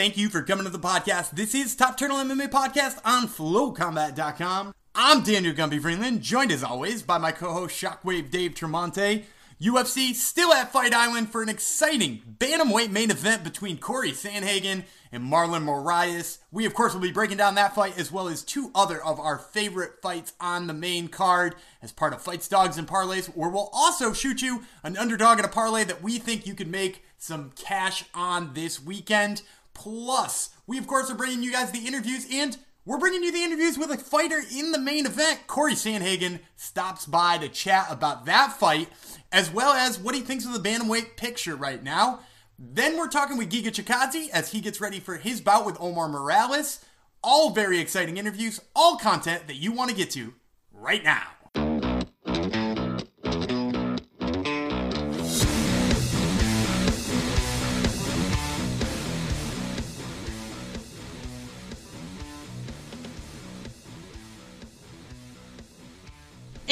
Thank you for coming to the podcast. This is Top Turtle MMA Podcast on FlowCombat.com. I'm Daniel Gumby Freeland, joined as always by my co-host Shockwave Dave Tremonte. UFC still at Fight Island for an exciting bantamweight main event between Corey Sandhagen and Marlon Moraes. We, of course, will be breaking down that fight as well as two other of our favorite fights on the main card as part of Fights, Dogs, and Parlays, where we'll also shoot you an underdog and a parlay that we think you can make some cash on this weekend. Plus, we, of course, are bringing you guys the interviews and we're bringing you the interviews with a fighter in the main event. Corey Sandhagen stops by to chat about that fight, as well as what he thinks of the bantamweight picture right now. Then we're talking with Giga Chikadze as he gets ready for his bout with Omar Morales. All very exciting interviews, all content that you want to get to right now.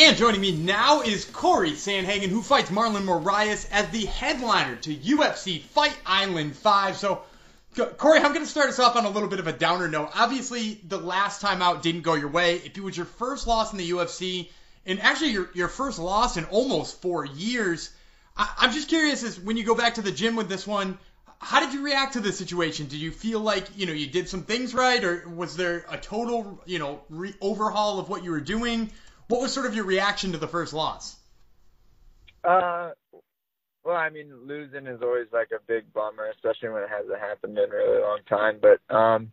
And joining me now is Corey Sandhagen, who fights Marlon Moraes as the headliner to UFC Fight Island 5. So, Corey, I'm going to start us off on a little bit of a downer note. Obviously, the last time out didn't go your way. It was your first loss in the UFC, and actually your, your first loss in almost four years, I, I'm just curious is when you go back to the gym with this one, how did you react to the situation? Did you feel like you know you did some things right, or was there a total you know re- overhaul of what you were doing? What was sort of your reaction to the first loss? Uh, well, I mean, losing is always like a big bummer, especially when it hasn't happened in a really long time. But um,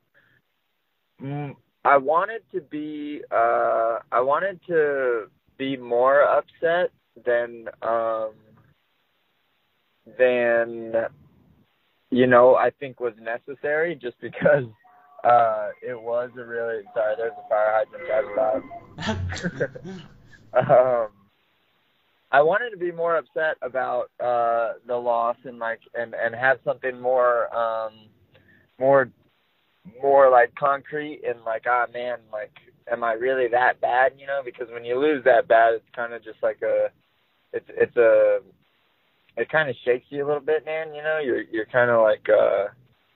I wanted to be, uh, I wanted to be more upset than, um, than, you know, I think was necessary, just because uh, it was a really sorry. There's a fire hydrant outside. um, I wanted to be more upset about uh, the loss and like and and have something more um, more more like concrete and like ah man like am I really that bad you know because when you lose that bad it's kind of just like a it's it's a it kind of shakes you a little bit man you know you're you're kind of like uh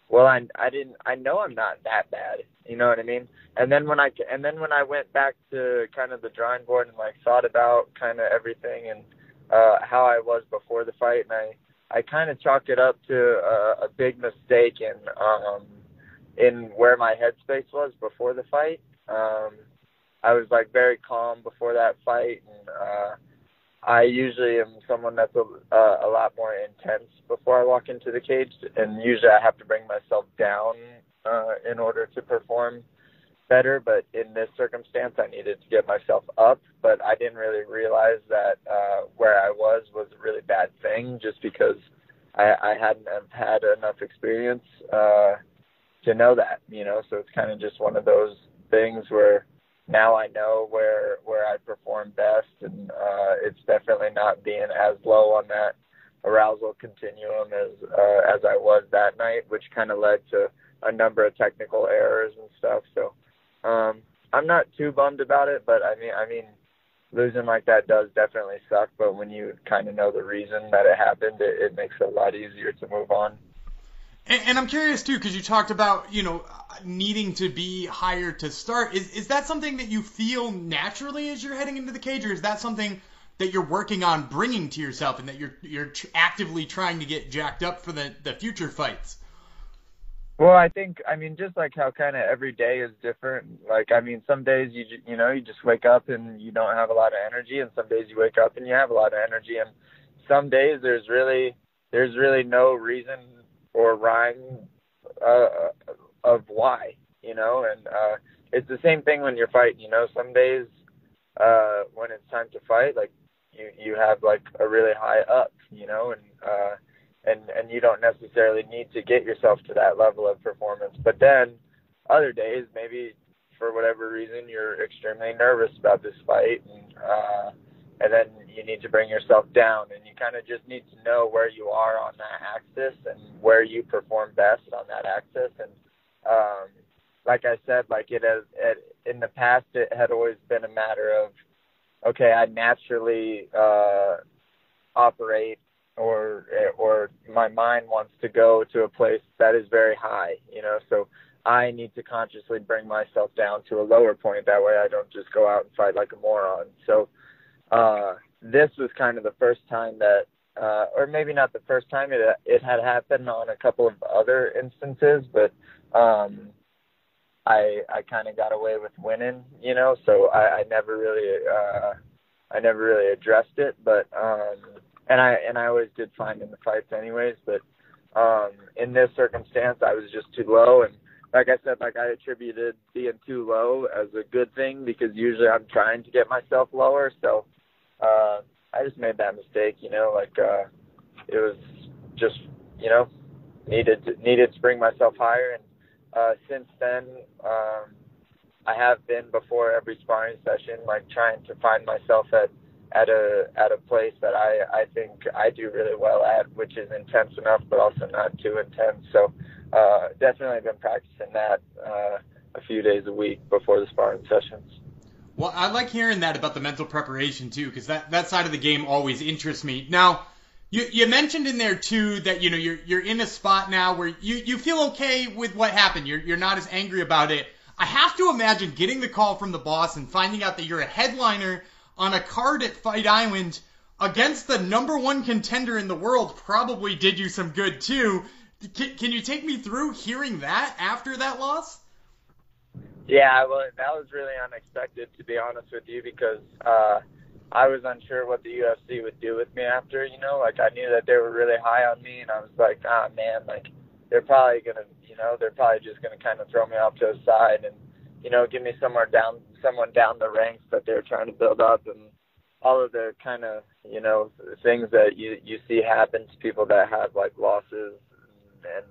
well i i didn't i know i'm not that bad you know what i mean? And then when i and then when i went back to kind of the drawing board and like thought about kind of everything and uh how i was before the fight and i i kind of chalked it up to a, a big mistake in um in where my headspace was before the fight. Um i was like very calm before that fight and uh I usually am someone that's a, uh, a lot more intense before I walk into the cage, and usually I have to bring myself down uh, in order to perform better. But in this circumstance, I needed to get myself up, but I didn't really realize that uh, where I was was a really bad thing, just because I, I hadn't had enough experience uh, to know that, you know. So it's kind of just one of those things where now I know where where I perform best, and uh, it's definitely not being as low on that arousal continuum as uh, as I was that night, which kind of led to a number of technical errors and stuff. So um, I'm not too bummed about it, but I mean, I mean, losing like that does definitely suck. But when you kind of know the reason that it happened, it, it makes it a lot easier to move on. And, and I'm curious too, because you talked about you know needing to be higher to start. Is is that something that you feel naturally as you're heading into the cage, or is that something that you're working on bringing to yourself, and that you're you're actively trying to get jacked up for the the future fights? Well, I think I mean just like how kind of every day is different. Like I mean, some days you you know you just wake up and you don't have a lot of energy, and some days you wake up and you have a lot of energy, and some days there's really there's really no reason or rhyme uh, of why, you know, and uh, it's the same thing when you're fighting. You know, some days uh, when it's time to fight, like you you have like a really high up, you know, and uh, and and you don't necessarily need to get yourself to that level of performance. But then other days, maybe for whatever reason, you're extremely nervous about this fight, and uh, and then you need to bring yourself down, and you kind of just need to know where you are on that axis and where you perform best on that axis, and um, like I said, like it has it, in the past, it had always been a matter of okay, I naturally uh, operate or or my mind wants to go to a place that is very high, you know. So I need to consciously bring myself down to a lower point. That way, I don't just go out and fight like a moron. So uh, this was kind of the first time that, uh, or maybe not the first time it it had happened on a couple of other instances, but um, I I kind of got away with winning, you know. So I, I never really uh, I never really addressed it, but um, and I and I always did fine in the fights anyways. But um, in this circumstance, I was just too low, and like I said, like I attributed being too low as a good thing because usually I'm trying to get myself lower. So uh, I just made that mistake, you know. Like uh, it was just you know needed to, needed to bring myself higher, and uh, since then. Um, I have been before every sparring session, like trying to find myself at at a at a place that I I think I do really well at, which is intense enough but also not too intense. So uh, definitely been practicing that uh, a few days a week before the sparring sessions. Well, I like hearing that about the mental preparation too, because that that side of the game always interests me. Now, you you mentioned in there too that you know you're you're in a spot now where you you feel okay with what happened. You're you're not as angry about it. I have to imagine getting the call from the boss and finding out that you're a headliner on a card at Fight Island against the number one contender in the world probably did you some good too. Can, can you take me through hearing that after that loss? Yeah, well, that was really unexpected to be honest with you because uh, I was unsure what the UFC would do with me after. You know, like I knew that they were really high on me, and I was like, ah, man, like they're probably gonna, you know, they're probably just gonna kind of throw me off to the side and you know, give me somewhere down, someone down the ranks that they're trying to build up, and all of the kind of, you know, things that you you see happen to people that have like losses and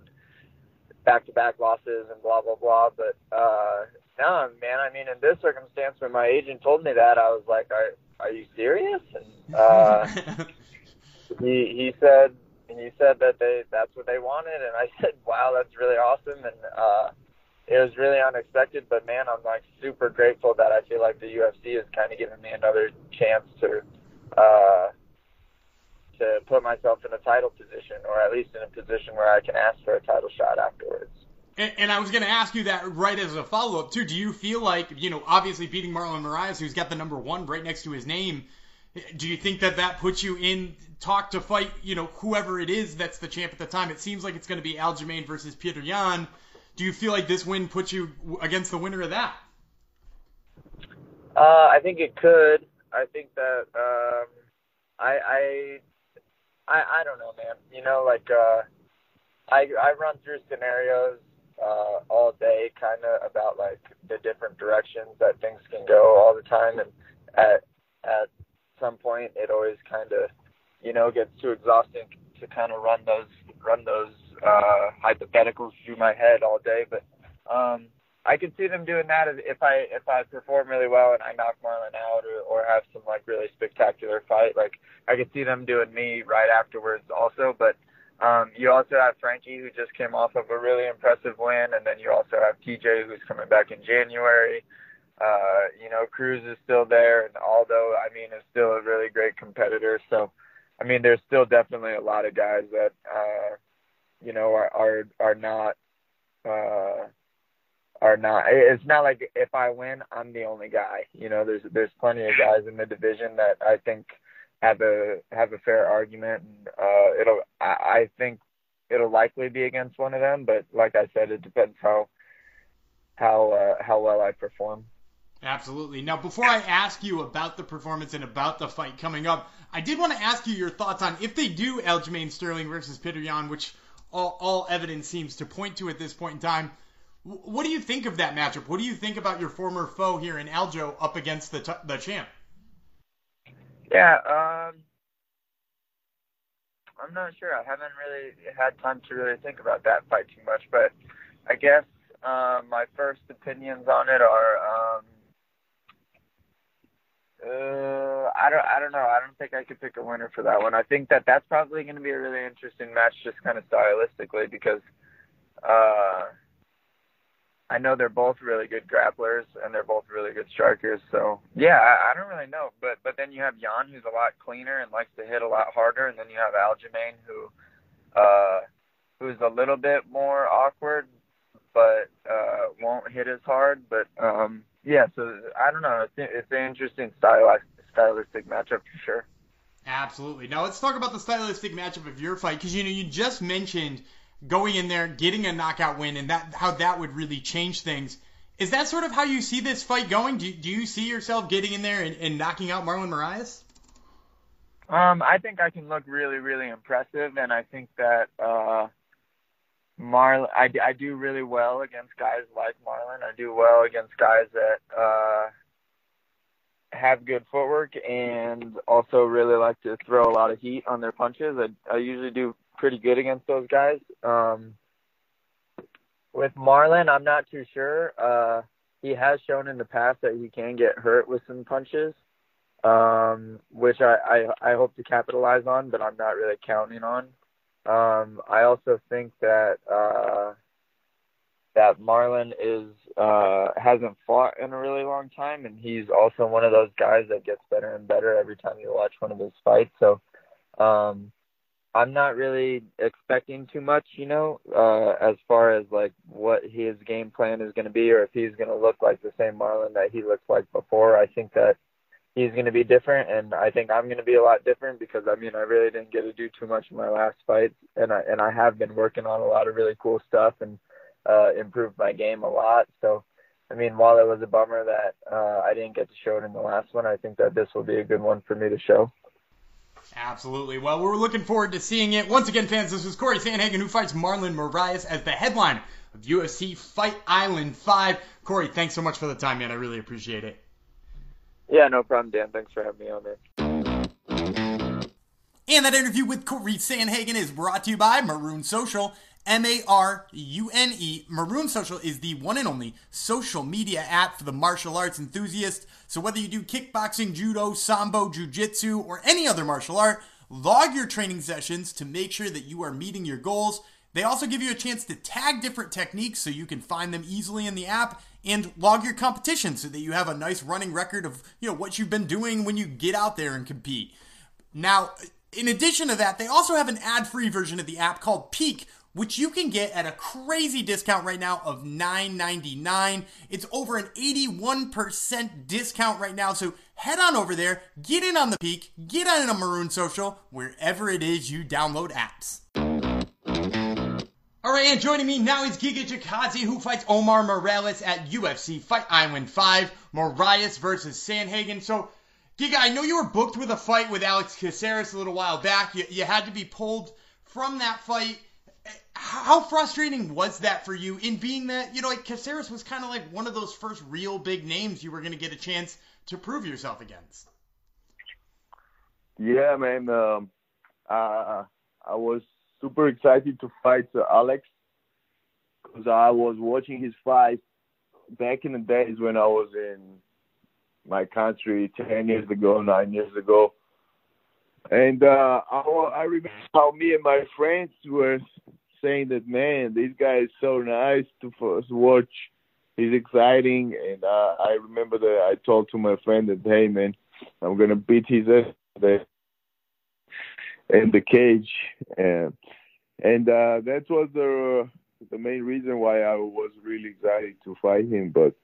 back-to-back losses and blah blah blah. But uh, no, man, I mean, in this circumstance, when my agent told me that, I was like, "Are are you serious?" And uh, he he said he said that they that's what they wanted, and I said, "Wow, that's really awesome." And uh, it was really unexpected, but man, I'm like super grateful that I feel like the UFC is kind of giving me another chance to uh, to put myself in a title position, or at least in a position where I can ask for a title shot afterwards. And, I was going to ask you that right as a follow up too. Do you feel like you know, obviously beating Marlon Moraes, who's got the number one right next to his name? Do you think that that puts you in talk to fight, you know, whoever it is that's the champ at the time? It seems like it's going to be Aljamain versus Peter Yan do you feel like this win puts you against the winner of that? Uh, I think it could. I think that um, I, I I I don't know, man. You know, like uh, I I run through scenarios uh, all day, kind of about like the different directions that things can go all the time, and at at some point, it always kind of you know gets too exhausting to kind of run those run those uh, hypotheticals through my head all day, but um, I can see them doing that if I if I perform really well and I knock Marlon out or, or have some like really spectacular fight. Like I could see them doing me right afterwards also. But um, you also have Frankie who just came off of a really impressive win, and then you also have TJ who's coming back in January. Uh, you know, Cruz is still there, and Aldo, I mean, is still a really great competitor. So, I mean, there's still definitely a lot of guys that uh, you know, are are are not uh are not it's not like if I win I'm the only guy. You know, there's there's plenty of guys in the division that I think have a have a fair argument and uh it'll I, I think it'll likely be against one of them, but like I said, it depends how how uh, how well I perform. Absolutely. Now, before I ask you about the performance and about the fight coming up, I did want to ask you your thoughts on if they do Aljamain Sterling versus Petr Yan, which all, all evidence seems to point to at this point in time. What do you think of that matchup? What do you think about your former foe here in Aljo up against the t- the champ? Yeah, um, I'm not sure. I haven't really had time to really think about that fight too much, but I guess uh, my first opinions on it are um, uh, I don't, I don't know. I don't think I could pick a winner for that one. I think that that's probably going to be a really interesting match, just kind of stylistically, because uh, I know they're both really good grapplers and they're both really good strikers. So yeah, I, I don't really know. But but then you have Yan, who's a lot cleaner and likes to hit a lot harder, and then you have Aljamain, who uh, who's a little bit more awkward, but uh, don't hit as hard. But um, yeah, so I don't know. It's, it's an interesting stylistic stylistic matchup for sure. Absolutely. Now let's talk about the stylistic matchup of your fight because you know you just mentioned going in there, getting a knockout win, and that how that would really change things. Is that sort of how you see this fight going? Do, do you see yourself getting in there and, and knocking out Marlon Moraes? Um, I think I can look really, really impressive, and I think that uh, Marlon, I, I do really well against guys like Marlon. I do well against guys that uh, have good footwork and also really like to throw a lot of heat on their punches. I, I usually do pretty good against those guys. Um, with Marlon, I'm not too sure. Uh, he has shown in the past that he can get hurt with some punches, um, which I, I, I hope to capitalize on, but I'm not really counting on. Um, I also think that uh, that Marlon is uh, hasn't fought in a really long time, and he's also one of those guys that gets better and better every time you watch one of his fights. So um, I'm not really expecting too much, you know, uh, as far as like what his game plan is going to be, or if he's going to look like the same Marlon that he looked like before. I think that he's going to be different, and I think I'm going to be a lot different because I mean I really didn't get to do too much in my last fight, and I and I have been working on a lot of really cool stuff and uh, improved my game a lot. So, I mean, while it was a bummer that uh, I didn't get to show it in the last one, I think that this will be a good one for me to show. Absolutely. Well, we're looking forward to seeing it. Once again, fans, this is Corey Sandhagen who fights Marlon Moraes as the headline of UFC Fight Island 5. Corey, thanks so much for the time, man. I really appreciate it. Yeah, no problem, Dan. Thanks for having me on there. And that interview with Corey Sandhagen is brought to you by Marune Social. M A R U N E. Marune Social is the one and only social media app for the martial arts enthusiast. So whether you do kickboxing, judo, sambo, jujitsu, or any other martial art, log your training sessions to make sure that you are meeting your goals. They also give you a chance to tag different techniques so you can find them easily in the app and log your competition so that you have a nice running record of, you know, what you've been doing when you get out there and compete. Now, in addition to that, they also have an ad-free version of the app called Peak, which you can get at a crazy discount right now of $9.99. It's over an 81% discount right now. So head on over there, get in on the peak, get on a Marune Social, wherever it is you download apps. All right, and joining me now is Giga Chikadze, who fights Omar Morales at UFC Fight Island 5, Moraes versus Sandhagen. So, Giga, I know you were booked with a fight with Alex Caceres a little while back. You, you had to be pulled from that fight how frustrating was that for you in being that you know like Caceres was kind of like one of those first real big names you were going to get a chance to prove yourself against? Yeah, man. Um, uh, I was super excited to fight uh, Alex because I was watching his fight back in the days when I was in my country ten years ago, nine years ago. And uh, I, I remember how me and my friends were saying that, man, this guy is so nice to first watch. He's exciting, and uh, I remember that I told to my friend that, hey, man, I'm gonna beat his ass in the cage, and and uh, that was the the main reason why I was really excited to fight him. But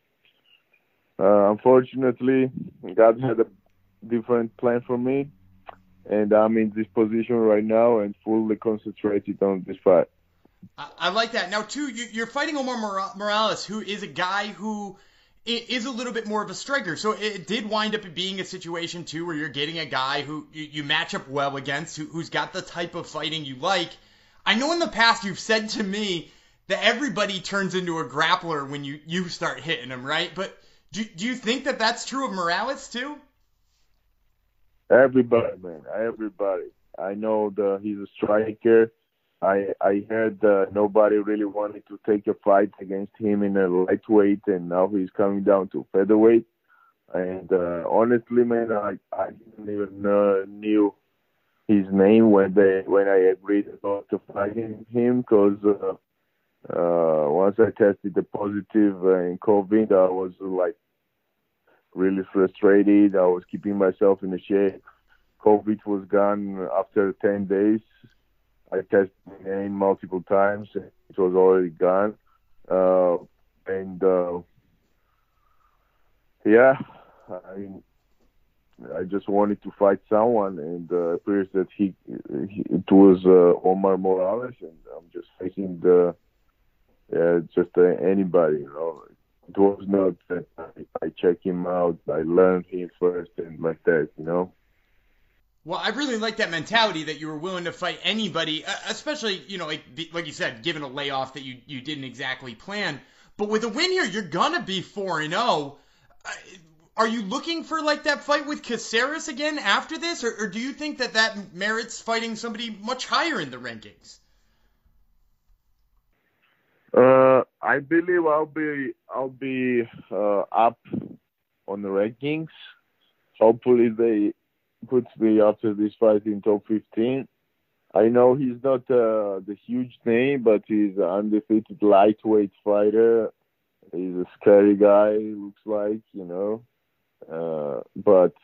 uh, unfortunately, God had a different plan for me, and I'm in this position right now and fully concentrated on this fight. I, like that. Now, too, you, are fighting Omar Morales, who is a guy who is a little bit more of a striker. So it did wind up being a situation too where you're getting a guy who you, you match up well against, who, who's got the type of fighting you like. I know in the past you've said to me that everybody turns into a grappler when you you start hitting them, right? But do do you think that that's true of Morales too? Everybody, man, everybody. I know the he's a striker I I heard uh, nobody really wanted to take a fight against him in a lightweight, and now he's coming down to featherweight. And uh, honestly, man, I I didn't even uh, knew his name when they when I agreed to fighting him because uh, uh, once I tested the positive uh, in COVID, I was like really frustrated. I was keeping myself in the shape. COVID was gone after 10 days, I tested again multiple times. It was already gone. Uh, and uh, yeah, I I just wanted to fight someone, and uh, appears that he, he it was uh, Omar Morales, and I'm just facing the yeah, just uh, anybody, you know. It was not that I, I check him out, I learned him first, and like that, you know. Well, I really like that mentality that you were willing to fight anybody, uh, especially you know, like like you said, given a layoff that you you didn't exactly plan. But with a win here, you're gonna be four and zero. Oh. Uh, are you looking for like that fight with Caceres again after this, or, or do you think that that merits fighting somebody much higher in the rankings? Uh, I believe I'll be I'll be uh, up on the rankings. Hopefully they put me after this fight in top 15. I know he's not uh, the huge name, but he's an undefeated lightweight fighter. He's a scary guy, looks like, you know. Uh, but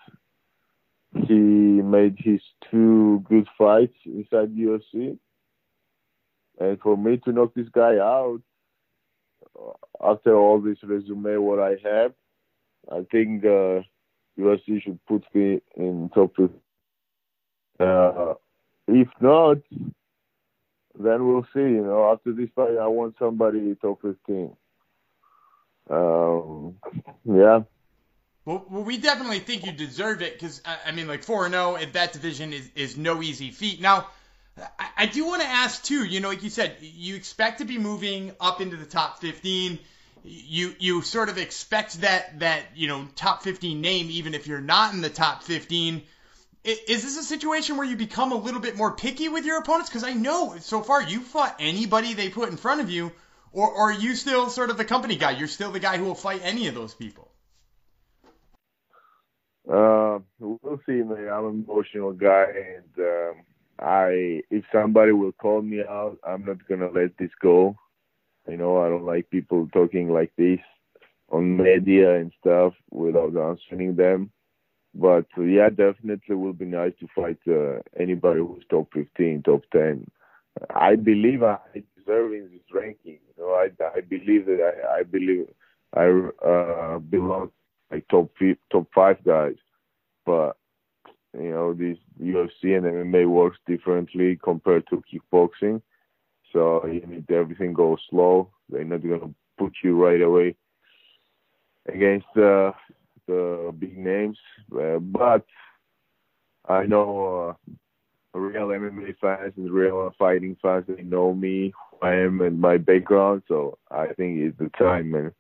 he made his two good fights inside the UFC. And for me to knock this guy out uh, after all this resume, what I have, I think uh, UFC should put me in top two. Uh, if not, then we'll see. You know, after this fight, I want somebody top 15. Um, yeah. Well, we definitely think you deserve it because I mean, like four and zero oh at that division is is no easy feat. Now, I, I do want to ask too. You know, like you said, you expect to be moving up into the top fifteen. You you sort of expect that that you know top fifteen name even if you're not in the top fifteen. Is this a situation where you become a little bit more picky with your opponents? Because I know so far you fought anybody they put in front of you, or, or are you still sort of the company guy? You're still the guy who will fight any of those people. Uh, we'll see, man. I'm an emotional guy, and um, I if somebody will call me out, I'm not gonna let this go. You know, I don't like people talking like this on media and stuff without answering them. But uh, yeah, definitely will be nice to fight uh, anybody who's top 15, top 10. I believe I deserve in this ranking. You know, I I believe that I I believe I uh, belong like top top five guys, but you know this UFC and MMA works differently compared to kickboxing. So you need everything goes slow. They're not gonna put you right away against uh, the big names, uh, but I know uh, real MMA fans and real fighting fans. They know me, who I am, and my background. So I think it's the time, man.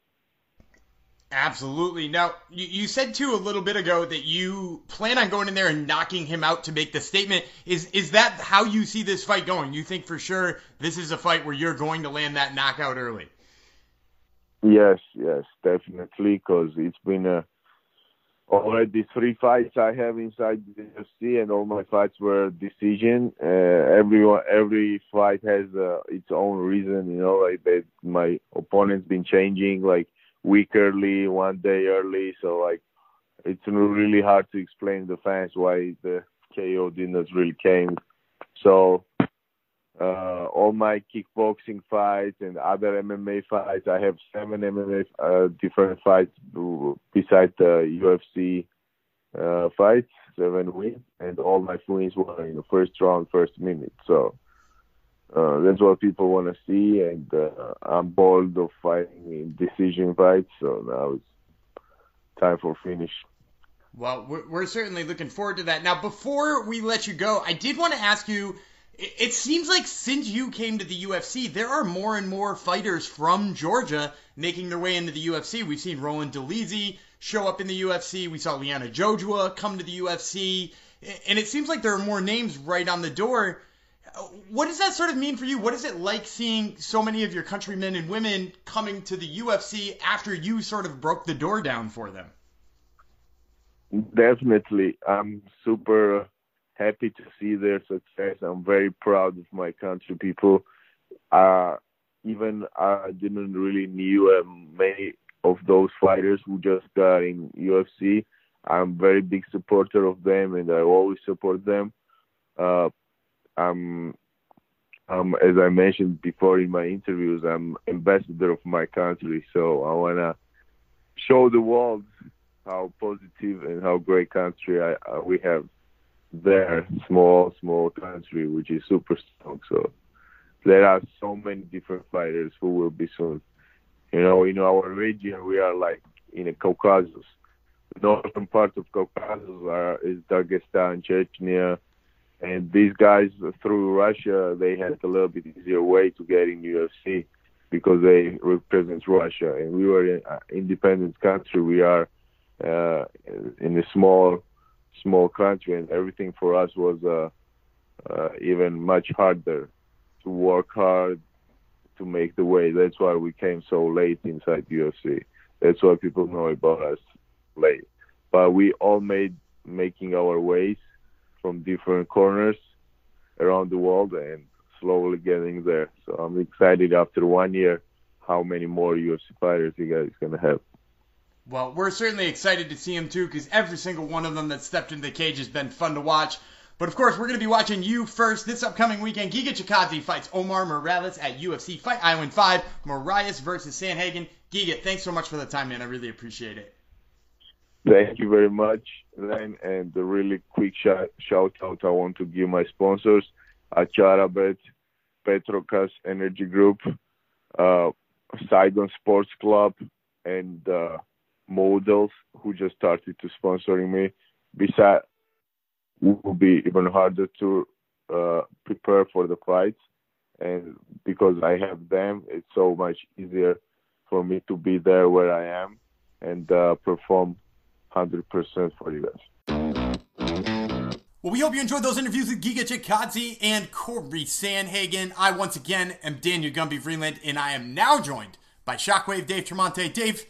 Absolutely. Now, you, said too a little bit ago that you plan on going in there and knocking him out to make the statement. Is is that how you see this fight going? You think for sure this is a fight where you're going to land that knockout early? Yes, yes, definitely, because it's been a already three fights I have inside the UFC, and all my fights were decision. Uh, everyone, every fight has uh, its own reason, you know. Like that, my opponent's been changing, like week early, one day early. So like, it's really hard to explain the fans why the KO didn't really came. So uh, all my kickboxing fights and other MMA fights, I have seven MMA uh, different fights besides the UFC uh, fights, seven wins, and all my wins were in the first round, first minute. So uh, that's what people want to see, and uh, I'm bored of fighting in decision fights. So now it's time for finish. Well, we're, we're certainly looking forward to that. Now, before we let you go, I did want to ask you. It, it seems like since you came to the UFC, there are more and more fighters from Georgia making their way into the UFC. We've seen Roman Dolidze show up in the UFC. We saw Liana Jojua come to the UFC, and it seems like there are more names right on the door what does that sort of mean for you? What is it like seeing so many of your countrymen and women coming to the UFC after you sort of broke the door down for them? Definitely. I'm super happy to see their success. I'm very proud of my country people. Uh, even I didn't really knew uh, many of those fighters who just got in UFC. I'm very big supporter of them, and I always support them. Uh, I'm um, as I mentioned before in my interviews, I'm ambassador of my country, so I wanna show the world how positive and how great country I, uh, we have there. Small, small country which is super strong. So there are so many different fighters who will be soon. You know, in our region, we are like in a Caucasus. The northern part of Caucasus are, is Dagestan, Chechnya, and these guys through Russia, they had a little bit easier way to get in UFC because they represent Russia, and we were an independent country. We are uh, in a small, small country, and everything for us was uh, uh, even much harder to work hard to make the way. That's why we came so late inside UFC. That's why people know about us late. But we all made making our ways from different corners around the world and slowly getting there. So I'm excited after one year how many more UFC fighters you guys gonna have. Well, we're certainly excited to see him too, because every single one of them that stepped into the cage has been fun to watch. But of course, we're going to be watching you first this upcoming weekend. Giga Chikadze fights Omar Morales at UFC Fight Island 5. Moraes versus Sandhagen. Giga, thanks so much for the time, man. I really appreciate it. Thank you very much, Len. And a really quick shout, out I want to give my sponsors, Adjarabet, Petrocas Energy Group, uh, Saigon Sports Club, and uh, Models, who just started to sponsoring me. Besides, it will be even harder to uh, prepare for the fights, and because I have them, it's so much easier for me to be there where I am and uh, perform 100% for you guys. Well, we hope you enjoyed those interviews with Giga Chikadze and Corey Sandhagen. I once again am Daniel Gumby Freeland, and I am now joined by Shockwave Dave Tremonte. Dave,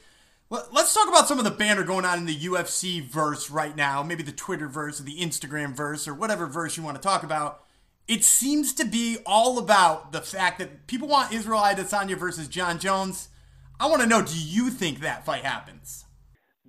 let's talk about some of the banner going on in the UFC verse right now, maybe the Twitter verse or the Instagram verse or whatever verse you want to talk about. It seems to be all about the fact that people want Israel Adesanya versus Jon Jones. I want to know, do you think that fight happens?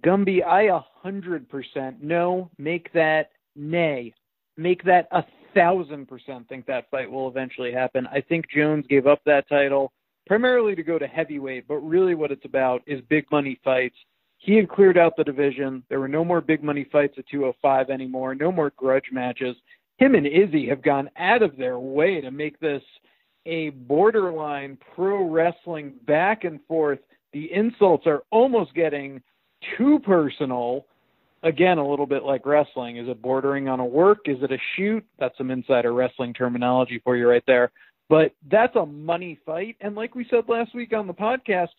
Gumby, I a hundred percent no. Make that nay. Make that a thousand percent think that fight will eventually happen. I think Jones gave up that title primarily to go to heavyweight, but really what it's about is big money fights. He had cleared out the division. There were no more big money fights at 205 anymore, no more grudge matches. Him and Izzy have gone out of their way to make this a borderline pro wrestling back and forth. The insults are almost getting too personal. Again, a little bit like wrestling. Is it bordering on a work? Is it a shoot? That's some insider wrestling terminology for you right there. But that's a money fight. And like we said last week on the podcast,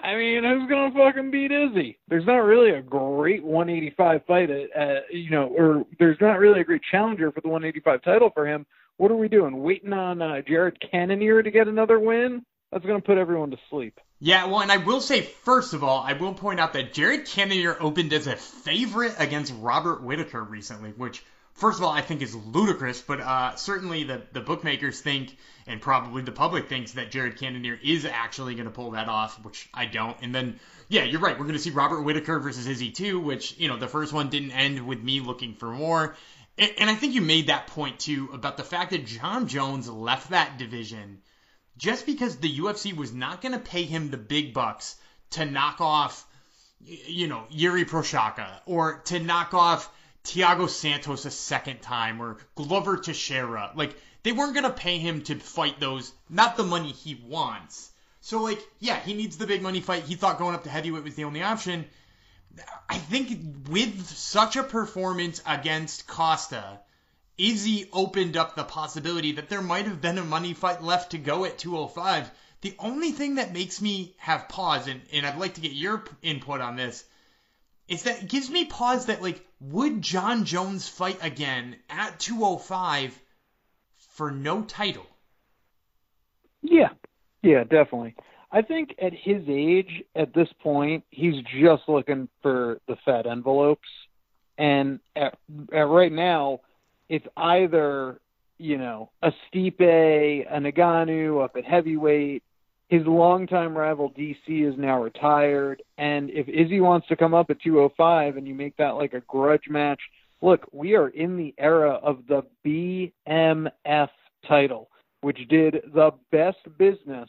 I mean, who's gonna fucking beat Izzy? There's not really a great 185 fight, at, at, you know, or there's not really a great challenger for the 185 title for him. What are we doing? Waiting on uh, Jared Cannonier to get another win? That's gonna put everyone to sleep. Yeah, well, and I will say, first of all, I will point out that Jared Cannonier opened as a favorite against Robert Whitaker recently, which, first of all, I think is ludicrous, but uh, certainly the, the bookmakers think, and probably the public thinks, that Jared Cannonier is actually going to pull that off, which I don't. And then, yeah, you're right, we're going to see Robert Whitaker versus Izzy too, which, you know, the first one didn't end with me looking for more. And, and I think you made that point too about the fact that Jon Jones left that division just because the UFC was not going to pay him the big bucks to knock off, you know, Jiri Prochazka or to knock off Thiago Santos a second time or Glover Teixeira. Like, they weren't going to pay him to fight those, not the money he wants. So, like, yeah, he needs the big money fight. He thought going up to heavyweight was the only option. I think with such a performance against Costa, Izzy opened up the possibility that there might have been a money fight left to go at 205. The only thing that makes me have pause, and, and I'd like to get your input on this, is that it gives me pause that, like, would Jon Jones fight again at 205 for no title? Yeah, yeah, definitely. I think at his age, at this point, he's just looking for the fat envelopes. And at, at right now, it's either you know a Stipe, a Ngannou up at heavyweight. His longtime rival DC is now retired, and if Izzy wants to come up at 205 and you make that like a grudge match, look, we are in the era of the BMF title. which did the best business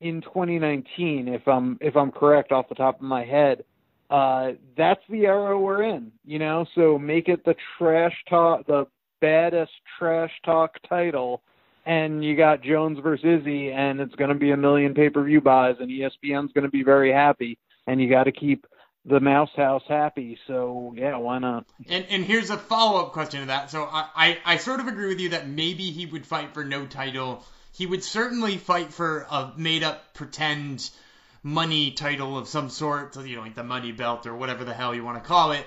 in 2019, if I'm if I'm correct off the top of my head. Uh, that's the era we're in, you know. So make it the trash talk, the baddest trash talk title, and you got Jones versus Izzy, and it's going to be a million pay per view buys, and ESPN's going to be very happy, and you got to keep the Mouse House happy. So yeah, why not? And and here's a follow up question to that. So I, I I sort of agree with you that maybe he would fight for no title. He would certainly fight for a made up pretend money title of some sort, you know, like the money belt or whatever the hell you want to call it.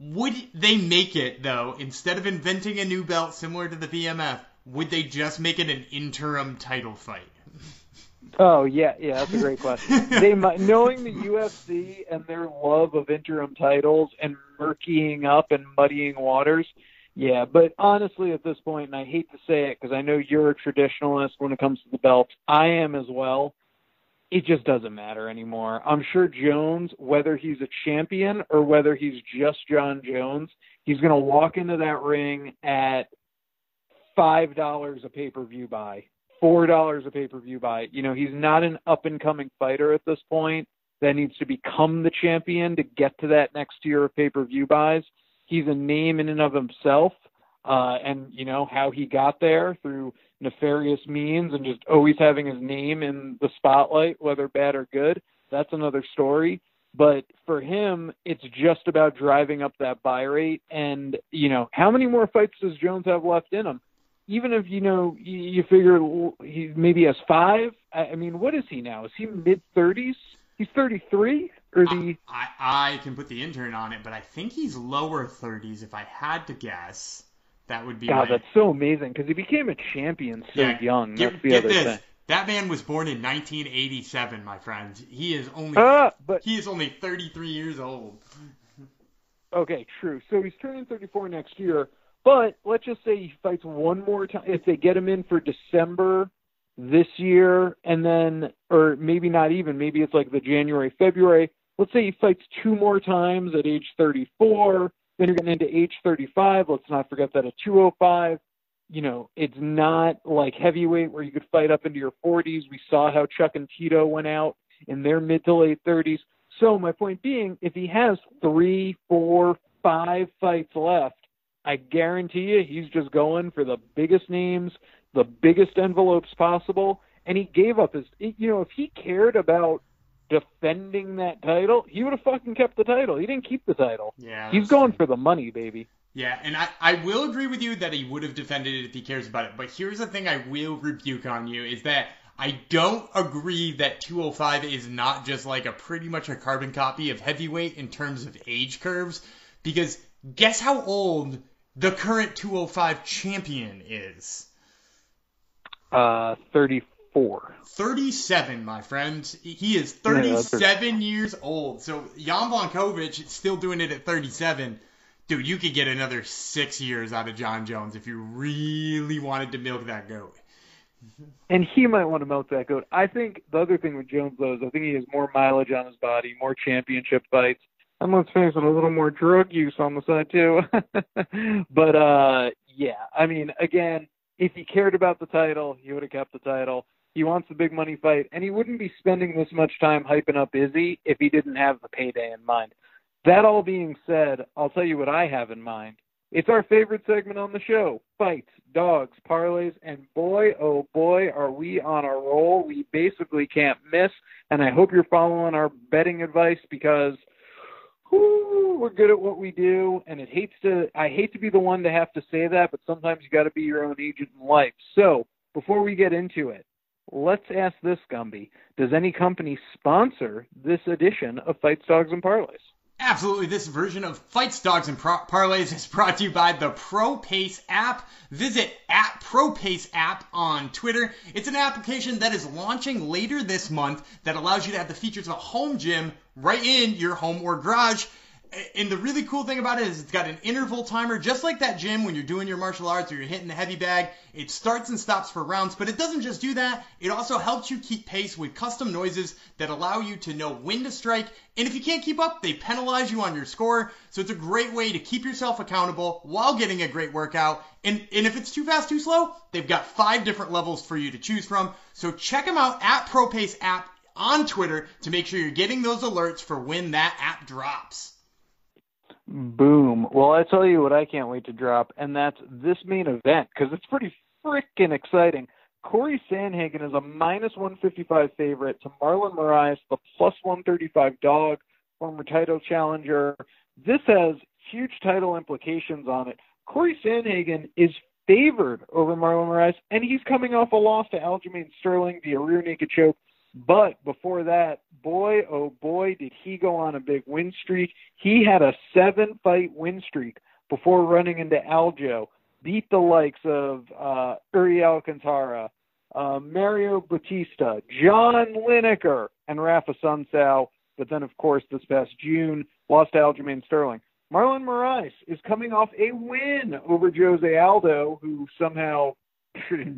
Would they make it though, instead of inventing a new belt similar to the BMF, would they just make it an interim title fight? Oh yeah, yeah, that's a great question. they might, knowing the UFC and their love of interim titles and murkying up and muddying waters. Yeah, but honestly, at this point, and I hate to say it because I know you're a traditionalist when it comes to the belts. I am as well it just doesn't matter anymore. I'm sure Jones, whether he's a champion or whether he's just Jon Jones, he's going to walk into that ring at five dollars a pay per view buy, four dollars a pay per view buy. You know, he's not an up and coming fighter at this point that needs to become the champion to get to that next tier of pay per view buys. He's a name in and of himself, uh, and you know how he got there through nefarious means and just always having his name in the spotlight, whether bad or good, that's another story. But for him, it's just about driving up that buy rate. And, you know, how many more fights does Jones have left in him? Even if, you know, you figure he maybe has five. I mean, what is he now? Is he mid 30s? He's 33? Or the... I, I, I can put the intern on it, but I think he's lower 30s if I had to guess. That would be God. my... That's so amazing because he became a champion so yeah, young. Get, that's the get other this. thing. That man was born in 1987, my friend. He is only ah, but he is only 33 years old. Okay, true. So he's turning 34 next year. But let's just say he fights one more time. If they get him in for December this year, and then, or maybe not even, maybe it's like the January, February. Let's say he fights two more times at age 34 then you're getting into age 35. Let's not forget that at 205, you know, it's not like heavyweight where you could fight up into your 40s. We saw how Chuck and Tito went out in their mid to late 30s. So my point being, if he has three, four, five fights left, I guarantee you he's just going for the biggest names, the biggest envelopes possible. And he gave up his, you know, if he cared about defending that title, he would have fucking kept the title. He didn't keep the title. Yeah. He's going for the money, baby. Yeah, and I, I will agree with you that he would have defended it if he cares about it. But here's the thing I will rebuke on you is that I don't agree that 205 is not just like a pretty much a carbon copy of heavyweight in terms of age curves. Because guess how old the current 205 champion is? Uh, 34 four. 37, my friend. He is 37 yeah, years old. So Jan Blachowicz still doing it at 37. Dude, you could get another six years out of Jon Jones if you really wanted to milk that goat. And he might want to milk that goat. I think the other thing with Jones though is I think he has more mileage on his body, more championship fights, and let's face it, a little more drug use on the side too. but uh yeah, I mean, again, if he cared about the title, he would have kept the title. He wants the big money fight, and he wouldn't be spending this much time hyping up Izzy if he didn't have the payday in mind. That all being said, I'll tell you what I have in mind. It's our favorite segment on the show fights, dogs, parlays, and boy, oh boy, are we on a roll. We basically can't miss, and I hope you're following our betting advice because we're good at what we do, and it hates to I hate to be the one to have to say that, but sometimes you got to be your own agent in life. So, before we get into it, Let's ask this, Gumby. Does any company sponsor this edition of Fights, Dogs, and Parlays? Absolutely. This version of Fights, Dogs, and Pro- Parlays is brought to you by the ProPace app. Visit at ProPace app on Twitter. It's an application that is launching later this month that allows you to have the features of a home gym right in your home or garage and the really cool thing about it is it's got an interval timer, just like that gym when you're doing your martial arts or you're hitting the heavy bag. It starts and stops for rounds, but it doesn't just do that. It also helps you keep pace with custom noises that allow you to know when to strike. And if you can't keep up, they penalize you on your score. So it's a great way to keep yourself accountable while getting a great workout. And, and if it's too fast, too slow, they've got five different levels for you to choose from. So check them out at ProPace app on Twitter to make sure you're getting those alerts for when that app drops. Boom. Well, I tell you what, I can't wait to drop, and that's this main event because it's pretty freaking exciting. Corey Sandhagen is a minus 155 favorite to Marlon Moraes, the plus 135 dog, former title challenger. This has huge title implications on it. Corey Sandhagen is favored over Marlon Moraes, and he's coming off a loss to Aljamain Sterling via rear naked choke but before that, boy, oh boy, did he go on a big win streak. He had a seven fight win streak before running into Aljo, beat the likes of uh, Iuri Alcantara, uh, Mario Bautista, John Lineker, and Rafa Assuncao. But then, of course, this past June, lost to Aljamain Sterling. Marlon Moraes is coming off a win over Jose Aldo, who somehow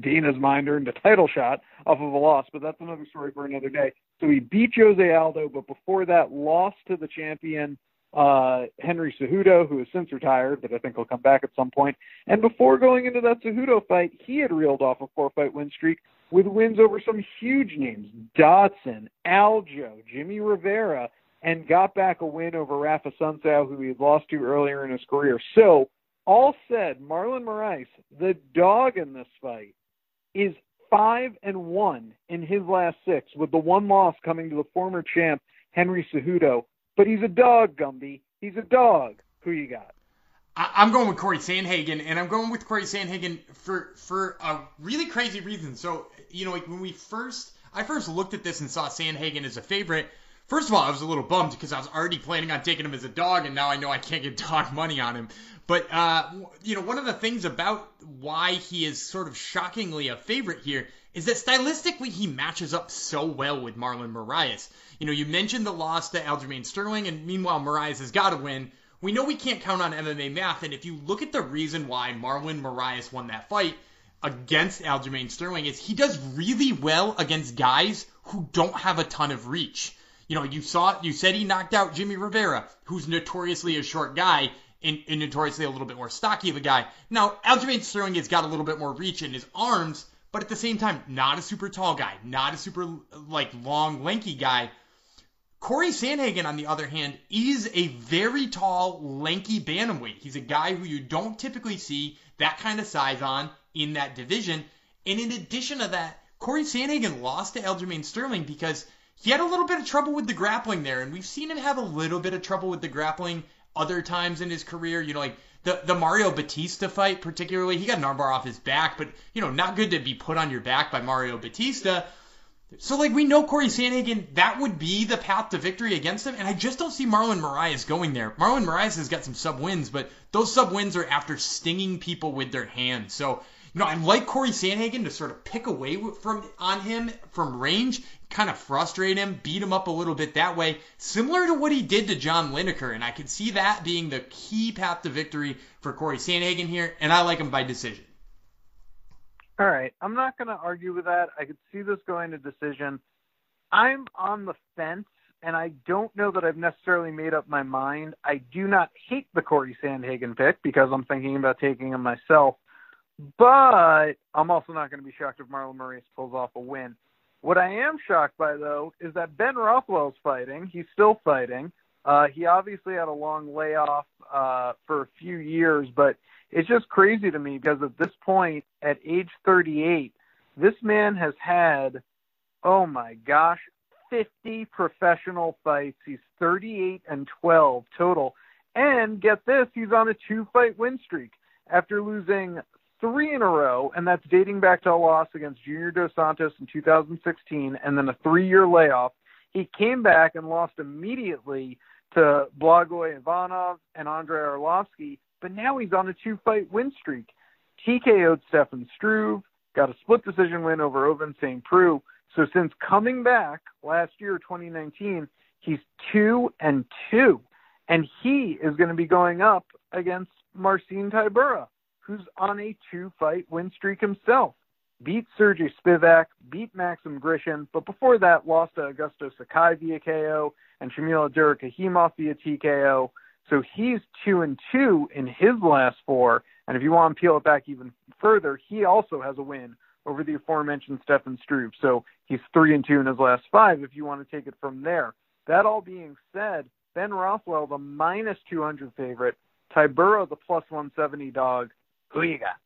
Dana's mind earned a title shot off of a loss, but that's another story for another day. So he beat Jose Aldo, but before that, lost to the champion uh, Henry Cejudo, who has since retired, but I think he'll come back at some point. And before going into that Cejudo fight, he had reeled off a four-fight win streak with wins over some huge names: Dodson, Aljo, Jimmy Rivera, and got back a win over Rafa Assuncao, who he lost to earlier in his career. So all said, Marlon Moraes, the dog in this fight, is five and one in his last six, with the one loss coming to the former champ Henry Cejudo. But he's a dog, Gumby. He's a dog. Who you got? I'm going with Corey Sandhagen, and I'm going with Corey Sandhagen for for a really crazy reason. So you know, like when we first, I first looked at this and saw Sandhagen as a favorite. First of all, I was a little bummed because I was already planning on taking him as a dog, and now I know I can't get dog money on him. But uh, you know, one of the things about why he is sort of shockingly a favorite here is that stylistically he matches up so well with Marlon Moraes. You know, you mentioned the loss to Aljamain Sterling, and meanwhile Moraes has got to win. We know we can't count on MMA math, and if you look at the reason why Marlon Moraes won that fight against Aljamain Sterling, is he does really well against guys who don't have a ton of reach. You know, you saw, you said he knocked out Jimmy Rivera, who's notoriously a short guy, and, and notoriously a little bit more stocky of a guy. Now, Aljamain Sterling has got a little bit more reach in his arms, but at the same time, not a super tall guy, not a super like long, lanky guy. Corey Sandhagen, on the other hand, is a very tall, lanky bantamweight. He's a guy who you don't typically see that kind of size on in that division. And in addition to that, Corey Sandhagen lost to Aljamain Sterling because he had a little bit of trouble with the grappling there, and we've seen him have a little bit of trouble with the grappling other times in his career. You know, like the the Mario Bautista fight, particularly, he got an armbar off his back, but you know, not good to be put on your back by Mario Bautista. So like we know Corey Sandhagen, that would be the path to victory against him, and I just don't see Marlon Moraes going there. Marlon Moraes has got some sub wins, but those sub wins are after stinging people with their hands. So you know, I like Corey Sandhagen to sort of pick away from on him from range, kind of frustrate him, beat him up a little bit that way, similar to what he did to John Lineker, and I could see that being the key path to victory for Corey Sandhagen here, and I like him by decision. All right, I'm not going to argue with that. I could see this going to decision. I'm on the fence, and I don't know that I've necessarily made up my mind. I do not hate the Corey Sandhagen pick because I'm thinking about taking him myself. But I'm also not going to be shocked if Marlon Moraes pulls off a win. What I am shocked by, though, is that Ben Rothwell's fighting. He's still fighting. Uh, he obviously had a long layoff uh, for a few years, but it's just crazy to me because at this point, at age 38, this man has had, oh my gosh, 50 professional fights. He's 38 and 12 total. And get this, he's on a two fight win streak after losing three in a row, and that's dating back to a loss against Junior Dos Santos in 2016, and then a three-year layoff. He came back and lost immediately to Blagoy Ivanov and Andrei Arlovsky, but now he's on a two-fight win streak. TKO'd Stefan Struve, got a split decision win over Ovince St. Preux. So since coming back last year, 2019, he's two and two. And he is going to be going up against Marcin Tybura, who's on a two-fight win streak himself. Beat Sergey Spivak, beat Maxim Grishin, but before that lost to Augusto Sakai via KO and Shamil Abdurakhimov via TKO. So he's two and two in his last four. And if you want to peel it back even further, he also has a win over the aforementioned Stefan Struve. So he's three and two in his last five. If you want to take it from there. That all being said, Ben Rothwell the minus 200 favorite, Tybura the plus 170 dog. Who you got?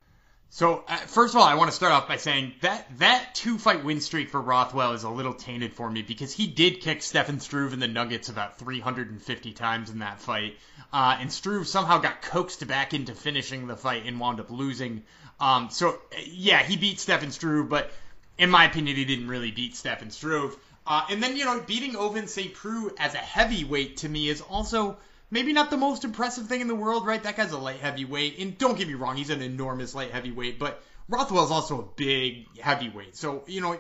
So uh, first of all, I want to start off by saying that that two fight win streak for Rothwell is a little tainted for me because he did kick Stefan Struve in the Nuggets about 350 times in that fight, uh, and Struve somehow got coaxed back into finishing the fight and wound up losing. Um, so yeah, he beat Stefan Struve, but in my opinion, he didn't really beat Stefan Struve. Uh, and then you know, beating Ovince St. Preux as a heavyweight to me is also maybe not the most impressive thing in the world, right? That guy's a light heavyweight, and don't get me wrong, he's an enormous light heavyweight, but Rothwell's also a big heavyweight. So, you know,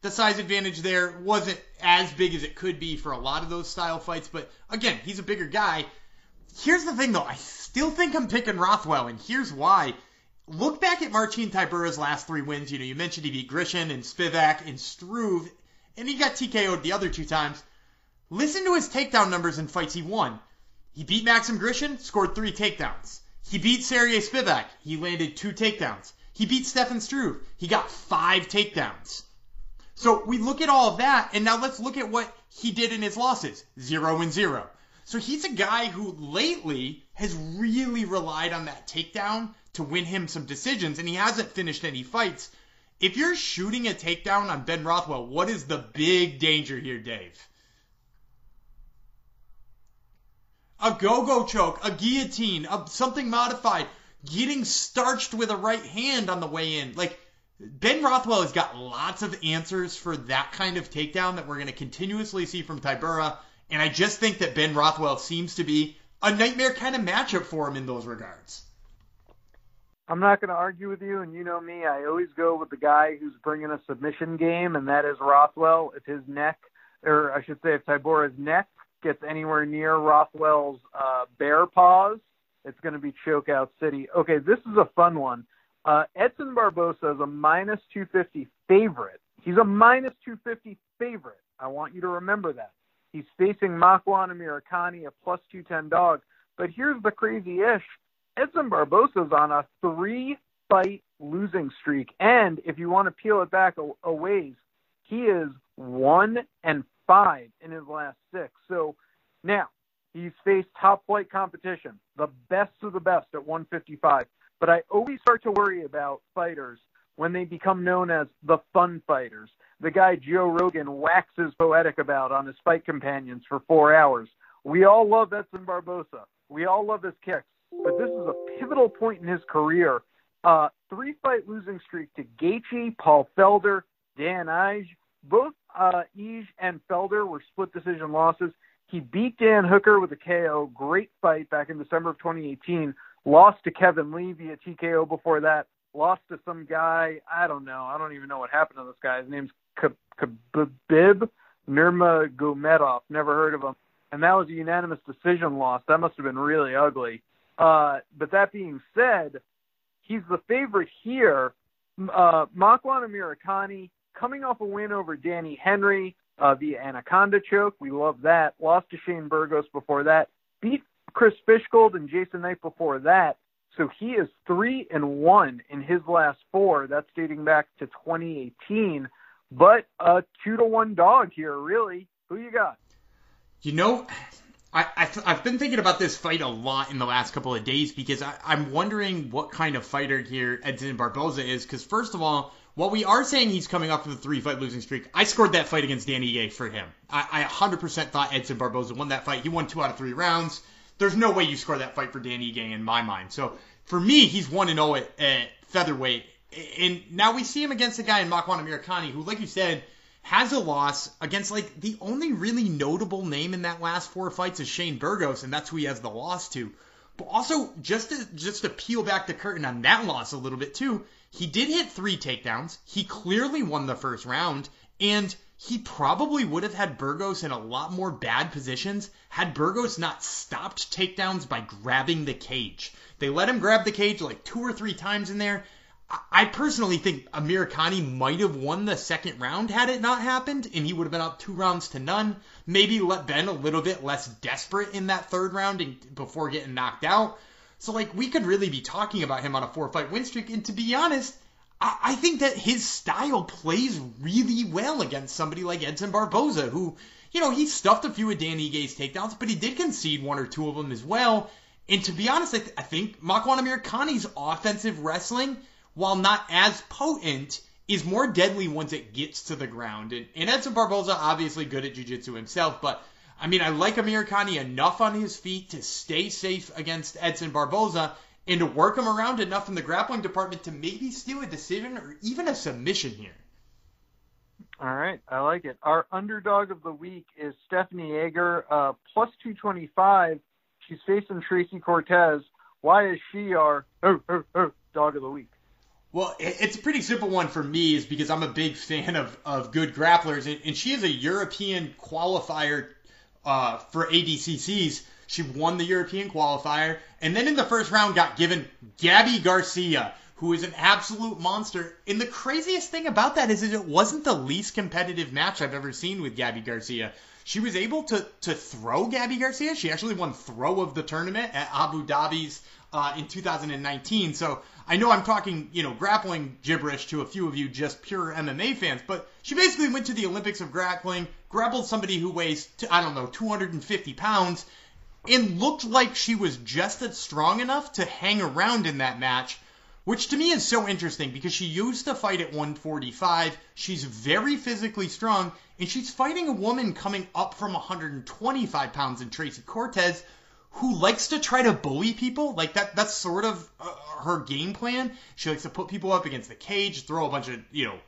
the size advantage there wasn't as big as it could be for a lot of those style fights, but again, he's a bigger guy. Here's the thing though, I still think I'm picking Rothwell, and here's why. Look back at Marcin Tybura's last three wins. You know, you mentioned he beat Grishin and Spivak and Struve, and he got TKO'd the other two times. Listen to his takedown numbers in fights he won. He beat Maxim Grishin, scored three takedowns. He beat Sergey Spivak. He landed two takedowns. He beat Stefan Struve. He got five takedowns. So we look at all of that, and now let's look at what he did in his losses. Zero and zero. So he's a guy who lately has really relied on that takedown to win him some decisions, and he hasn't finished any fights. If you're shooting a takedown on Ben Rothwell, what is the big danger here, Dave? A go-go choke, a guillotine, a, something modified, getting starched with a right hand on the way in. Like Ben Rothwell has got lots of answers for that kind of takedown that we're going to continuously see from Tybura, and I just think that Ben Rothwell seems to be a nightmare kind of matchup for him in those regards. I'm not going to argue with you, and you know me, I always go with the guy who's bringing a submission game, and that is Rothwell. If his neck, or I should say, if Tybura's neck gets anywhere near Rothwell's uh, bear paws, it's going to be chokeout city. Okay, this is a fun one. Uh, Edson Barboza is a minus 250 favorite. He's a minus 250 favorite. I want you to remember that. He's facing Makwan Amirkhani, a plus 210 dog. But here's the crazy ish Edson Barboza's on a three fight losing streak. And if you want to peel it back a, a ways, he is one and five in his last six. So now he's faced top flight competition, the best of the best at 155. But I always start to worry about fighters when they become known as the fun fighters. The guy Joe Rogan waxes poetic about on his fight companions for four hours. We all love Edson Barboza. We all love his kicks. But this is a pivotal point in his career. Uh, three fight losing streak to Gaethje, Paul Felder, Dan Ige. Both uh, Ige and Felder were split decision losses. He beat Dan Hooker with a KO. Great fight back in December of 2018. Lost to Kevin Lee via TKO before that. Lost to some guy. I don't know. I don't even know what happened to this guy. His name's Khabib Nurmagomedov. Never heard of him. And that was a unanimous decision loss. That must have been really ugly. Uh, but that being said, he's the favorite here. Uh, Makwan Amirkhani coming off a win over Danny Henry uh, via Anaconda choke. We love that. Lost to Shane Burgos before that. Beat Chris Fishgold and Jason Knight before that. So he is three and one in his last four. That's dating back to 2018. But a two to one dog here, really. Who you got? You know, I, I have been thinking about this fight a lot in the last couple of days because I, I'm wondering what kind of fighter here Edson Barboza is. Because first of all, while we are saying he's coming off of a three fight losing streak, I scored that fight against Danny Ige for him. I, I 100% thought Edson Barboza won that fight. He won two out of three rounds. There's no way you score that fight for Danny Ige in my mind. So for me, he's 1 0 at, at featherweight. And now we see him against a guy in Makwan Amirkhani who, like you said, has a loss against like the only really notable name in that last four fights is Shane Burgos, and that's who he has the loss to. But also, just to just to peel back the curtain on that loss a little bit too, he did hit three takedowns. He clearly won the first round, and he probably would have had Burgos in a lot more bad positions had Burgos not stopped takedowns by grabbing the cage. They let him grab the cage like two or three times in there. I personally think Amirkhani might have won the second round had it not happened, and he would have been up two rounds to none. Maybe let Ben a little bit less desperate in that third round and, before getting knocked out. So, like, we could really be talking about him on a four fight win streak. And to be honest, I, I think that his style plays really well against somebody like Edson Barboza, who, you know, he stuffed a few of Danny Ige's takedowns, but he did concede one or two of them as well. And to be honest, I, th- I think Makwan Amirkhani's offensive wrestling while not as potent, is more deadly once it gets to the ground. And, and Edson Barboza, obviously good at jiu-jitsu himself, but I mean, I like Amirkhani enough on his feet to stay safe against Edson Barboza and to work him around enough in the grappling department to maybe steal a decision or even a submission here. All right, I like it. Our underdog of the week is Stephanie Egger, uh, plus 225. She's facing Tracy Cortez. Why is she our oh, oh, oh, dog of the week? Well, it's a pretty simple one for me, is because I'm a big fan of, of good grapplers, and, she is a European qualifier uh, for ADCCs. She won the European qualifier, and then in the first round got given Gabi Garcia, who is an absolute monster. And the craziest thing about that is that it wasn't the least competitive match I've ever seen with Gabi Garcia. She was able to to throw Gabi Garcia. She actually won throw of the tournament at Abu Dhabi's uh, in 2019. So I know I'm talking, you know, grappling gibberish to a few of you just pure MMA fans, but she basically went to the Olympics of grappling, grappled somebody who weighs, I don't know, 250 pounds, and looked like she was just as strong enough to hang around in that match. Which to me is so interesting because she used to fight at 145. She's very physically strong, and she's fighting a woman coming up from 125 pounds in Tracy Cortez, who likes to try to bully people. Like that that's sort of uh, her game plan. She likes to put people up against the cage, throw a bunch of, you know,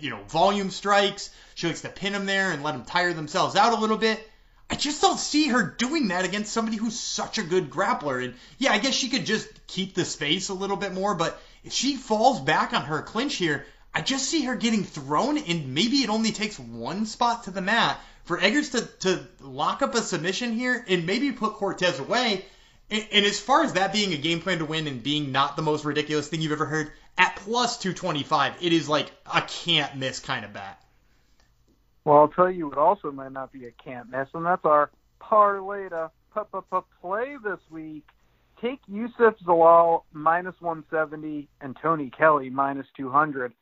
you know, volume strikes. She likes to pin them there and let them tire themselves out a little bit. I just don't see her doing that against somebody who's such a good grappler. And yeah, I guess she could just keep the space a little bit more, but if she falls back on her clinch here, I just see her getting thrown and maybe it only takes one spot to the mat for Eggers to, to lock up a submission here and maybe put Cortez away. And, and as far as that being a game plan to win and being not the most ridiculous thing you've ever heard, at plus 225, it is like a can't miss kind of bet. Well, I'll tell you what also might not be a can't miss, and that's our parlay to play this week. Take Youssef Zalal minus 170 and Tony Kelly minus 200.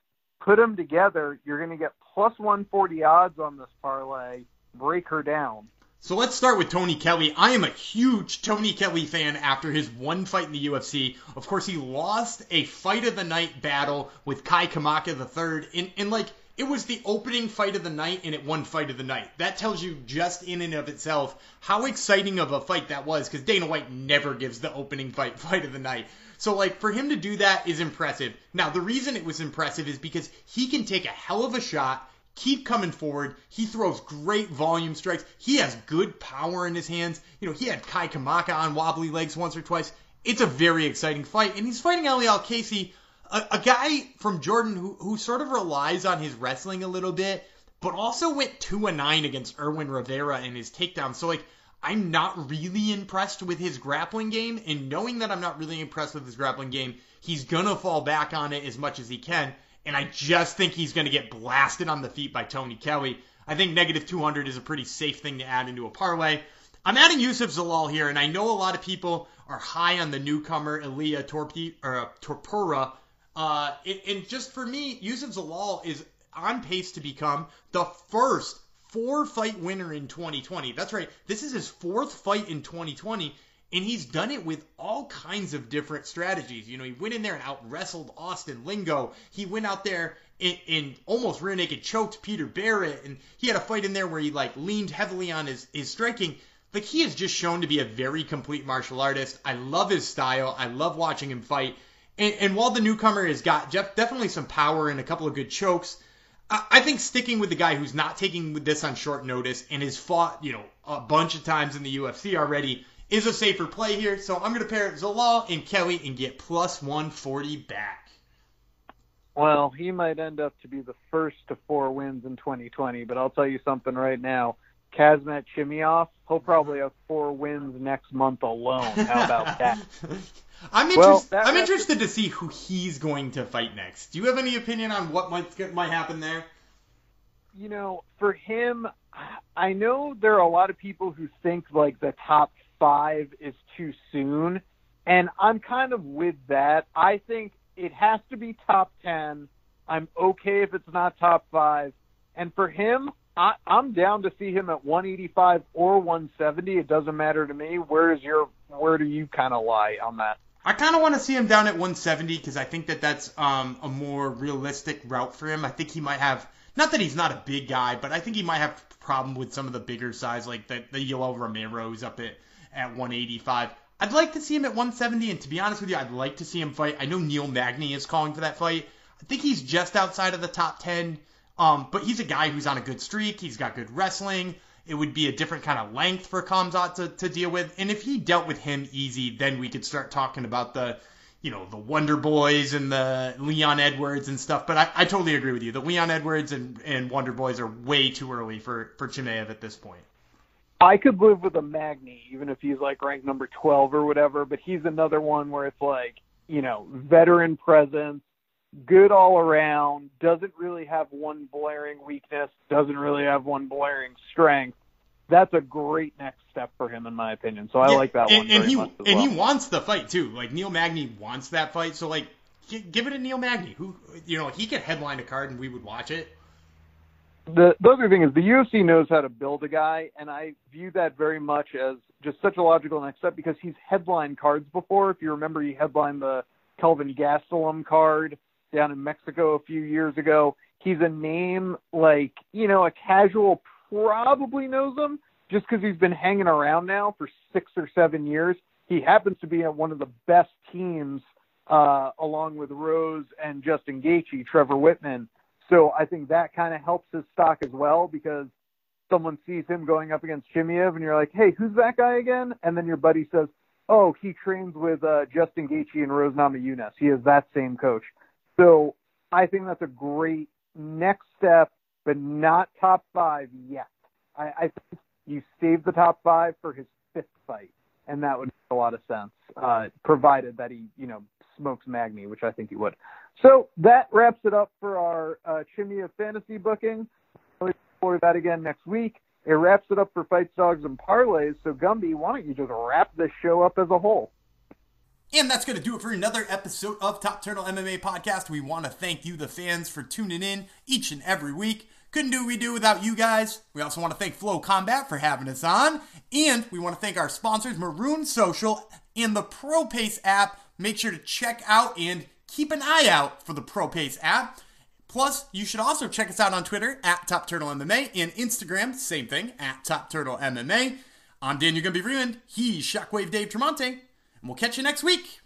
Put them together, you're going to get plus 140 odds on this parlay break her down. So let's start with Tony Kelly. I am a huge Tony Kelly fan after his one fight in the UFC. Of course, he lost a fight of the night battle with Kai Kamaka III. And, and like, it was the opening fight of the night and it won fight of the night. That tells you just in and of itself how exciting of a fight that was because Dana White never gives the opening fight fight of the night. So like for him to do that is impressive. Now the reason it was impressive is because he can take a hell of a shot keep coming forward. He throws great volume strikes. He has good power in his hands. You know, he had Kai Kamaka on wobbly legs once or twice. It's a very exciting fight, and he's fighting Ali AlQaisi, a, a guy from Jordan who, who sort of relies on his wrestling a little bit, but also went two and nine against Irwin Rivera in his takedown. So like. I'm not really impressed with his grappling game, and knowing that I'm not really impressed with his grappling game, he's gonna fall back on it as much as he can and I just think he's going to get blasted on the feet by Tony Kelly. I think negative 200 is a pretty safe thing to add into a parlay. I'm adding Youssef Zalal here, and I know a lot of people are high on the newcomer Torpi, or, uh, Topuria. Uh, and just for me, Youssef Zalal is on pace to become the first four fight winner in 2020. That's right. This is his fourth fight in 2020, and he's done it with all kinds of different strategies. You know, he went in there and out wrestled Austin Lingo. He went out there and, and almost rear naked choked Peter Barrett. And he had a fight in there where he like leaned heavily on his, his striking. Like he has just shown to be a very complete martial artist. I love his style. I love watching him fight. And, and while the newcomer has got Jeff, definitely some power and a couple of good chokes, I, I think sticking with the guy who's not taking this on short notice and has fought, you know, a bunch of times in the UFC already is a safer play here. So I'm going to pair Zalal and Kelly and get plus 140 back. Well, he might end up to be the first to four wins in 2020, but I'll tell you something right now. Khamzat Chimaev, he'll probably have four wins next month alone. How about that? I'm interested. Well, that- I'm interested to see who he's going to fight next. Do you have any opinion on what might might happen there? you know, for him, I know there are a lot of people who think like the top five is too soon, and I'm kind of with that. I think it has to be top ten. I'm okay if it's not top five, and for him, I, I'm down to see him at 185 or 170. It doesn't matter to me. Where is your where do you kind of lie on that? I kind of want to see him down at 170 because I think that that's um, a more realistic route for him. I think he might have not that he's not a big guy, but I think he might have problem with some of the bigger size, like the the Yoel Romero's up at at 185. I'd like to see him at 170, and to be honest with you, I'd like to see him fight. I know Neil Magny is calling for that fight. I think he's just outside of the top 10, um, but he's a guy who's on a good streak. He's got good wrestling. It would be a different kind of length for Khamzat to, to deal with. And if he dealt with him easy, then we could start talking about the, you know, the Wonder Boys and the Leon Edwards and stuff. But I, I totally agree with you. The Leon Edwards and, and Wonder Boys are way too early for, for Chimaev at this point. I could live with a Magny, even if he's like ranked number 12 or whatever, but he's another one where it's like, you know, veteran presence, good all around, doesn't really have one blaring weakness, doesn't really have one blaring strength. That's a great next step for him, in my opinion. So I Yeah, like that and, one and very he and well. he wants the fight too. Like Neil Magny wants that fight, so like give it to Neil Magny. Who you know he could headline a card and we would watch it. The, the other thing is the UFC knows how to build a guy, and I view that very much as just such a logical next step because he's headlined cards before. If you remember, he headlined the Kelvin Gastelum card down in Mexico a few years ago. He's a name like you know a casual probably knows him just because he's been hanging around now for six or seven years. He happens to be at one of the best teams uh, along with Rose and Justin Gaethje, Trevor Wittman. So I think that kind of helps his stock as well because someone sees him going up against Chimaev and you're like, hey, who's that guy again? And then your buddy says, oh, he trains with uh, Justin Gaethje and Rose Namajunas. He is that same coach. So I think that's a great next step, but not top five yet. I, I think you save the top five for his fifth fight, and that would make a lot of sense, uh, provided that he, you know, smokes Magny, which I think he would. So that wraps it up for our uh, Chimia fantasy booking. We'll to that again next week. It wraps it up for fights, dogs, and parlays. So Gumby, why don't you just wrap this show up as a whole? And that's going to do it for another episode of Top Turtle MMA Podcast. We want to thank you, the fans, for tuning in each and every week. Couldn't do what we do without you guys. We also want to thank FloCombat for having us on. And we want to thank our sponsors, Marune Social and the ProPace app. Make sure to check out and keep an eye out for the ProPace app. Plus, you should also check us out on Twitter at Top Turtle MMA and Instagram, same thing, at Top Turtle MMA. I'm Daniel Gumby Freeman. He's Shockwave Dave Tremonte. And we'll catch you next week.